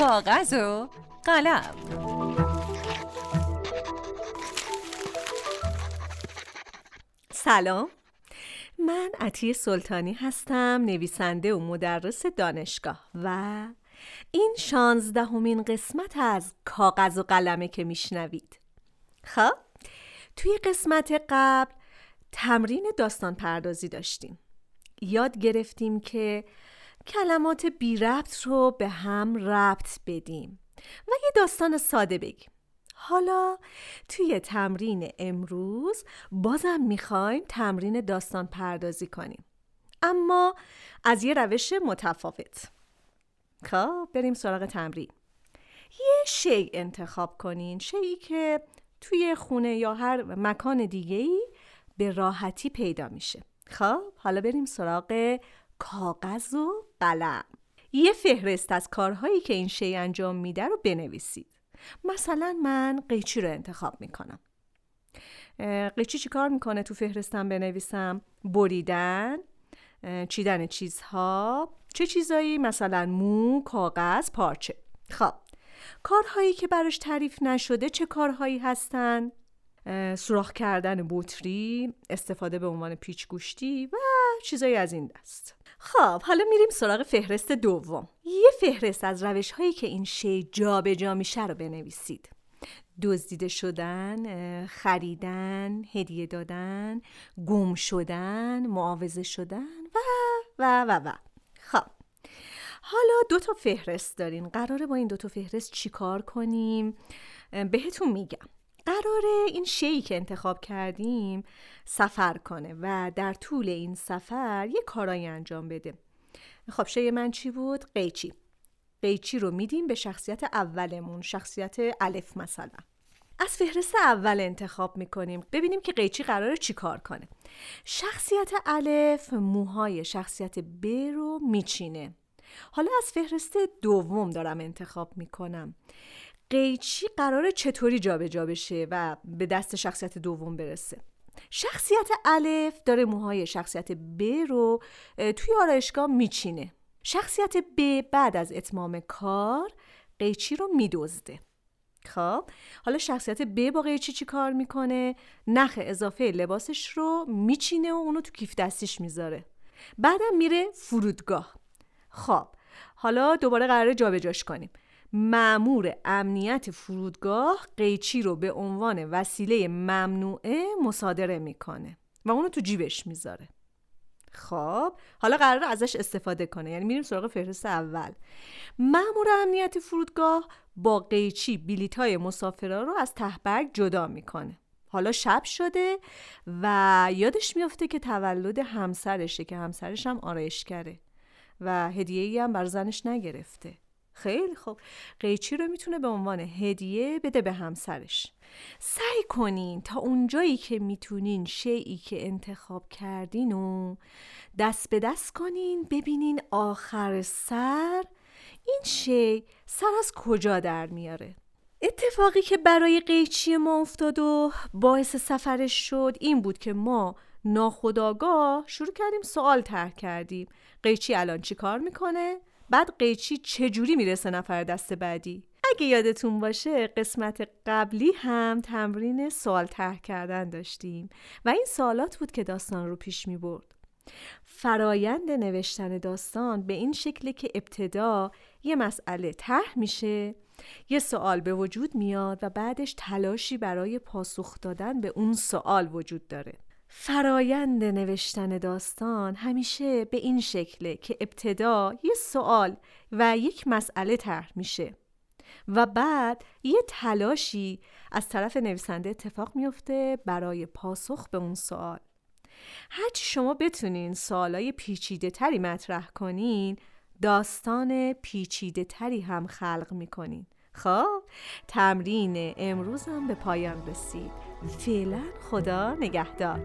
کاغذ و قلم. سلام. من عطیه سلطانی هستم نویسنده و مدرس دانشگاه و این شانزدهمین قسمت از کاغذ و قلمه که میشنوید. خب توی قسمت قبل تمرین داستان پردازی داشتیم. یاد گرفتیم که کلمات بی ربط رو به هم ربط بدیم و یه داستان ساده بگیم. حالا توی تمرین امروز بازم می‌خوایم تمرین داستان پردازی کنیم. اما از یه روش متفاوت. خب بریم سراغ تمرین. یه شی انتخاب کنین شیی که توی خونه یا هر مکان دیگه ای به راحتی پیدا میشه. خب حالا بریم سراغ کاغذ و قلم یه فهرست از کارهایی که این شی انجام میده رو بنویسید. مثلا من قیچی رو انتخاب می‌کنم. قیچی چی کار می‌کنه تو فهرستم بنویسم؟ بریدن چیدن چیزها. چه چیزایی؟ مثلا مو کاغذ پارچه. خب کارهایی که براش تعریف نشده چه کارهایی هستن؟ سوراخ کردن بطری استفاده به عنوان پیچ گوشتی و چیزایی از این دست. خب حالا میریم سراغ فهرست دوم. یه فهرست از روش هایی که این شی جابجا میشه رو بنویسید. دزدیده شدن خریدن هدیه دادن گم شدن معاوضه شدن و و و و. خب. حالا دو تا فهرست دارین. قراره با این دو تا فهرست چیکار کنیم؟ بهتون میگم. قراره این شیی که انتخاب کردیم سفر کنه و در طول این سفر یه کارایی انجام بده. خب شی من چی بود؟ قیچی. قیچی رو میدیم به شخصیت اولمون شخصیت الف مثلا. از فهرست اول انتخاب می‌کنیم. ببینیم که قیچی قراره چی کار کنه. شخصیت الف موهای شخصیت ب رو میچینه. حالا از فهرست دوم دارم انتخاب می‌کنم. قیچی قراره چطوری جابجا جا بشه و به دست شخصیت دوم برسه. شخصیت الف داره موهای شخصیت ب رو توی آرایشگاه میچینه. شخصیت ب بعد از اتمام کار قیچی رو میدزده. خب حالا شخصیت ب با قیچی چی کار می‌کنه؟ نخ اضافه لباسش رو میچینه و اونو تو کیف دستیش می‌ذاره. بعدم میره فرودگاه. خب حالا دوباره قراره جابجاش کنیم. معمور امنیت فرودگاه قیچی رو به عنوان وسیله ممنوعه مصادره می‌کنه و اونو تو جیبش می‌ذاره. خب حالا قراره ازش استفاده کنه. یعنی میریم سراغ فهرست اول. معمور امنیت فرودگاه با قیچی بیلیت های مسافرا رو از تهبرگ جدا می‌کنه. حالا شب شده و یادش میافته که تولد همسرشه که همسرش هم آرایشگره و هدیه ای هم بر زنش نگرفته. خیلی خوب. قیچی رو می‌تونه به عنوان هدیه بده به همسرش. سعی کنین تا اونجایی که می‌تونین شیعی که انتخاب کردین و دست به دست کنین ببینین آخر سر این شی سر از کجا در میاره. اتفاقی که برای قیچی ما افتاد و باعث سفرش شد این بود که ما ناخداگاه شروع کردیم سوال طرح کردیم. قیچی الان چی کار می‌کنه؟ بعد قیچی چجوری می‌رسه نفر دست بعدی اگه یادتون باشه قسمت قبلی هم تمرین سوال طرح کردن داشتیم و این سوالات بود که داستان رو پیش می برد. فرایند نوشتن داستان به این شکل که ابتدا یه مسئله طرح میشه یه سوال به وجود میاد و بعدش تلاشی برای پاسخ دادن به اون سوال وجود داره فرایند نوشتن داستان همیشه به این شکله که ابتدا یه سوال و یک مسئله طرح میشه و بعد یه تلاشی از طرف نویسنده اتفاق میفته برای پاسخ به اون سوال. هرچی شما بتونین سوالای پیچیده تری مطرح کنین داستان پیچیده تری هم خلق می‌کنین. خب تمرین امروزم به پایان رسید. فعلا خدا نگهدار.